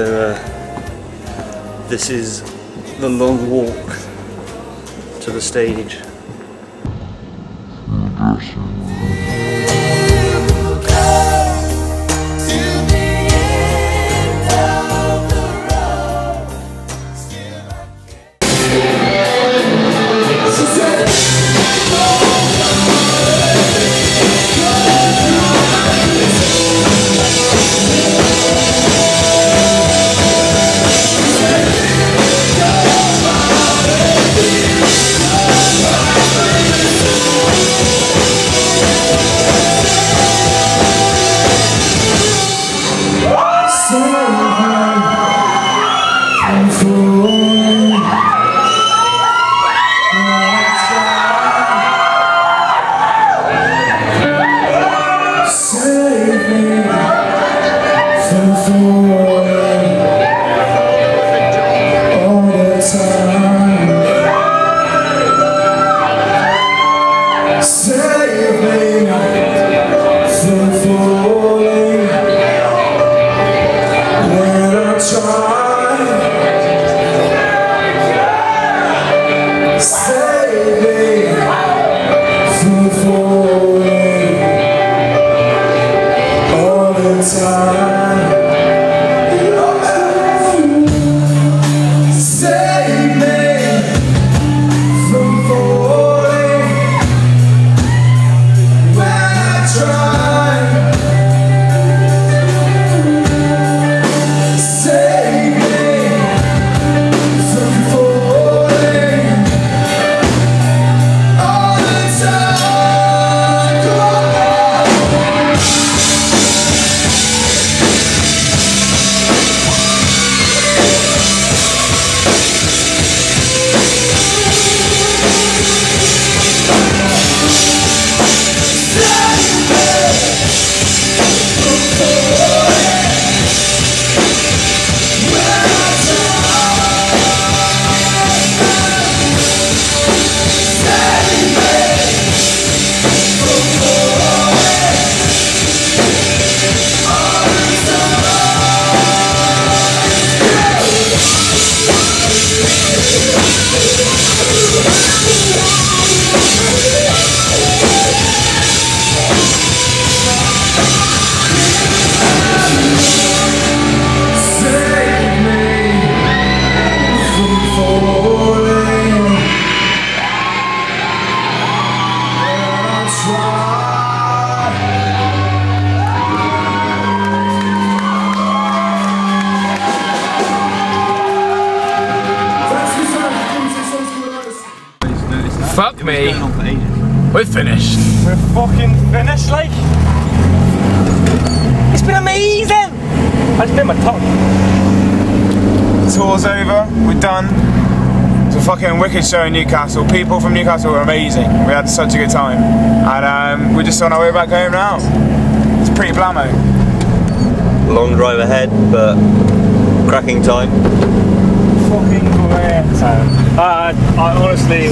So this is the long walk to the stage. Fuck me. We're finished. We're fucking finished, like. It's been amazing. I just bit my tongue. Tour's over, we're done. It's a fucking wicked show in Newcastle. People from Newcastle were amazing. We had such a good time. And um, we're just on our way back home now. It's pretty blammo. Long drive ahead, but cracking time. Fucking great time. Uh, I honestly,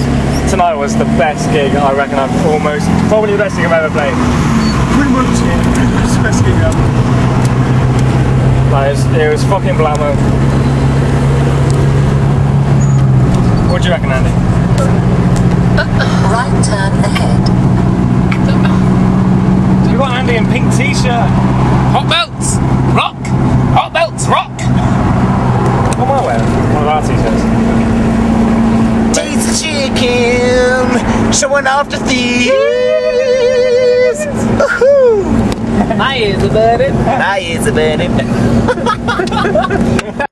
tonight was the best gig I reckon I've almost, probably the best gig I've ever played. Pretty much, yeah. It's the best gig ever. Like, it, was, it was fucking blammo. What do you reckon, Andy? Right turn ahead. You got Andy in pink t-shirt. Hot belts, rock. Hot belts, rock. What am I wearing? One of our t-shirts. Taste chicken, showing off the thieves. My ears are burning. My ears are burning.